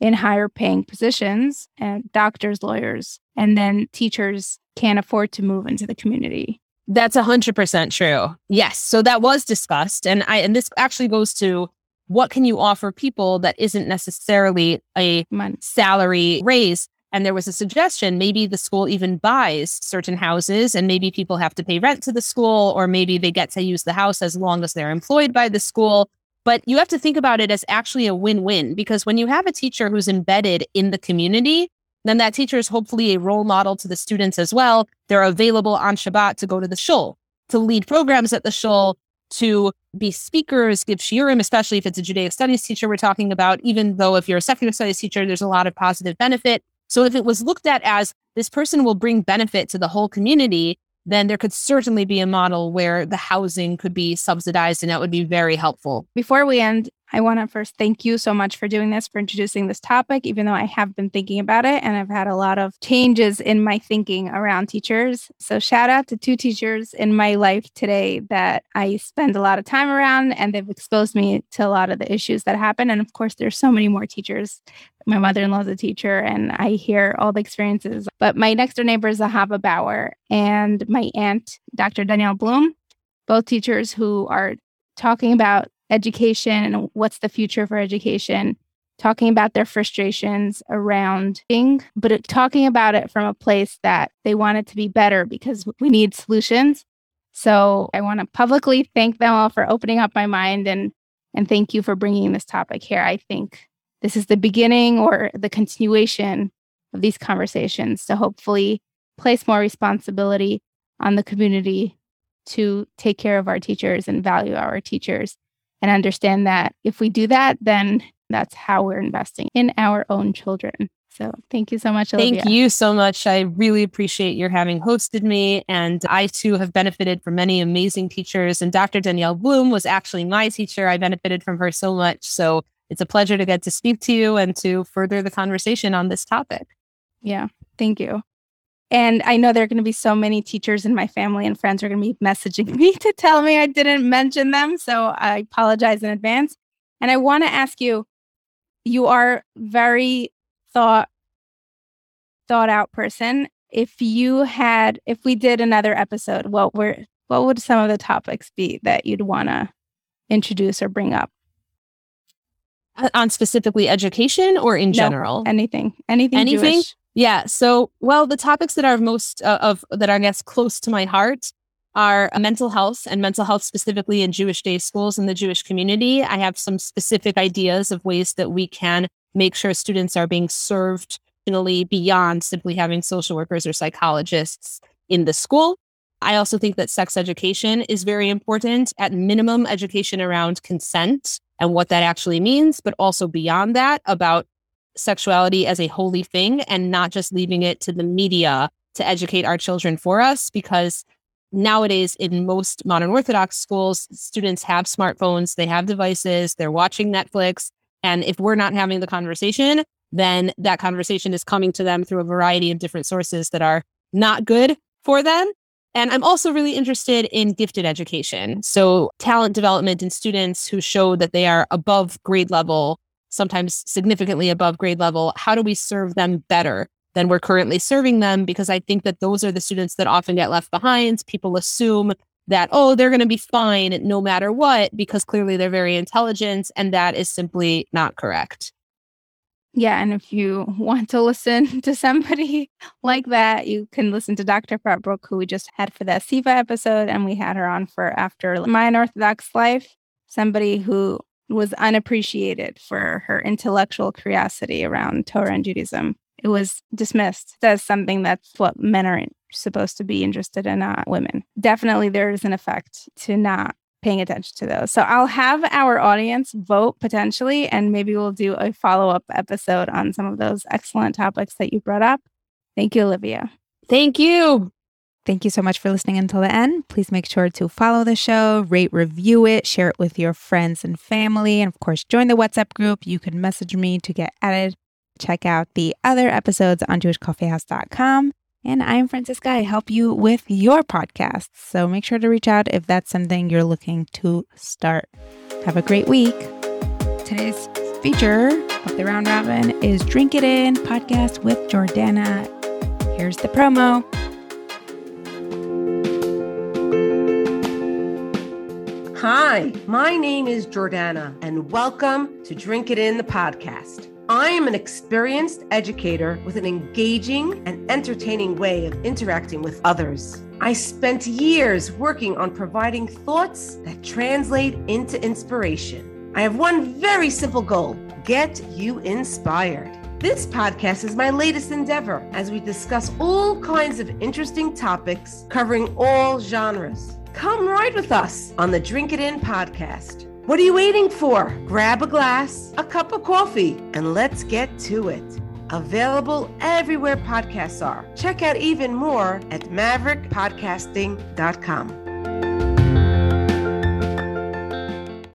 S1: in higher paying positions and doctors, lawyers, and then teachers can't afford to move into the community.
S2: That's 100% true. Yes. So that was discussed and I and this actually goes to what can you offer people that isn't necessarily a salary raise? And there was a suggestion maybe the school even buys certain houses and maybe people have to pay rent to the school, or maybe they get to use the house as long as they're employed by the school. But you have to think about it as actually a win win because when you have a teacher who's embedded in the community, then that teacher is hopefully a role model to the students as well. They're available on Shabbat to go to the shul, to lead programs at the shul, to be speakers, give shiurim, especially if it's a Judaic studies teacher we're talking about, even though if you're a secular studies teacher, there's a lot of positive benefit. So if it was looked at as this person will bring benefit to the whole community, then there could certainly be a model where the housing could be subsidized and that would be very helpful.
S1: Before we end, I want to first thank you so much for doing this, for introducing this topic, even though I have been thinking about it and I've had a lot of changes in my thinking around teachers. So, shout out to two teachers in my life today that I spend a lot of time around and they've exposed me to a lot of the issues that happen. And of course, there's so many more teachers. My mother in law is a teacher and I hear all the experiences. But my next door neighbor is Ahava Bauer and my aunt, Dr. Danielle Bloom, both teachers who are talking about education and what's the future for education, talking about their frustrations around thing, but talking about it from a place that they want it to be better because we need solutions. So I want to publicly thank them all for opening up my mind and And thank you for bringing this topic here. I think this is the beginning or the continuation of these conversations to hopefully place more responsibility on the community to take care of our teachers and value our teachers and understand that if we do that, then that's how we're investing in our own children. So thank you so much,
S2: Olivia. Thank you so much. I really appreciate your having hosted me. And I too have benefited from many amazing teachers. And Dr. Danielle Bloom was actually my teacher. I benefited from her so much. So it's a pleasure to get to speak to you and to further the conversation on this topic.
S1: Yeah, thank you. And I know there are going to be so many teachers in my family and friends are going to be messaging me to tell me I didn't mention them. So I apologize in advance. And I want to ask you you are very thought thought out person. If you had if we did another episode, what were what would some of the topics be that you'd want to introduce or bring up?
S2: Uh, on specifically education or in general?
S1: anything. Anything.
S2: Anything.
S1: Jewish.
S2: Yeah. So, well, the topics that are most uh, of that are, I guess, close to my heart are mental health and mental health specifically in Jewish day schools and the Jewish community. I have some specific ideas of ways that we can make sure students are being served beyond simply having social workers or psychologists in the school. I also think that sex education is very important, at minimum, education around consent and what that actually means, but also beyond that about sexuality as a holy thing and not just leaving it to the media to educate our children for us because nowadays in most modern orthodox schools students have smartphones they have devices they're watching netflix and if we're not having the conversation then that conversation is coming to them through a variety of different sources that are not good for them and I'm also really interested in gifted education. So, talent development in students who show that they are above grade level, sometimes significantly above grade level. How do we serve them better than we're currently serving them? Because I think that those are the students that often get left behind. People assume that, oh, they're going to be fine no matter what, because clearly they're very intelligent. And that is simply not correct.
S1: Yeah, and if you want to listen to somebody like that, you can listen to Dr. Fratbrook, who we just had for the Siva episode, and we had her on for After My Unorthodox Life. Somebody who was unappreciated for her intellectual curiosity around Torah and Judaism. It was dismissed as something that's what men are supposed to be interested in, not women. Definitely, there is an effect to not paying attention to those. So I'll have our audience vote potentially, and maybe we'll do a follow up episode on some of those excellent topics that you brought up. Thank you, Olivia.
S2: Thank you.
S1: Thank you so much for listening until the end. Please make sure to follow the show, rate, review it, share it with your friends and family, and of course, join the WhatsApp group. You can message me to get added. Check out the other episodes on jewishcoffeehouse.com. And I'm Franciska. I help you with your podcast. So make sure to reach out if that's something you're looking to start. Have a great week. Today's feature of the round robin is Drink It In podcast with Jordana. Here's the promo.
S3: Hi, my name is Jordana, and welcome to Drink It In the podcast. I am an experienced educator with an engaging and entertaining way of interacting with others. I spent years working on providing thoughts that translate into inspiration. I have one very simple goal get you inspired. This podcast is my latest endeavor as we discuss all kinds of interesting topics covering all genres. Come ride with us on the Drink It In podcast. What are you waiting for? Grab a glass, a cup of coffee, and let's get to it. Available everywhere podcasts are. Check out even more at maverickpodcasting.com.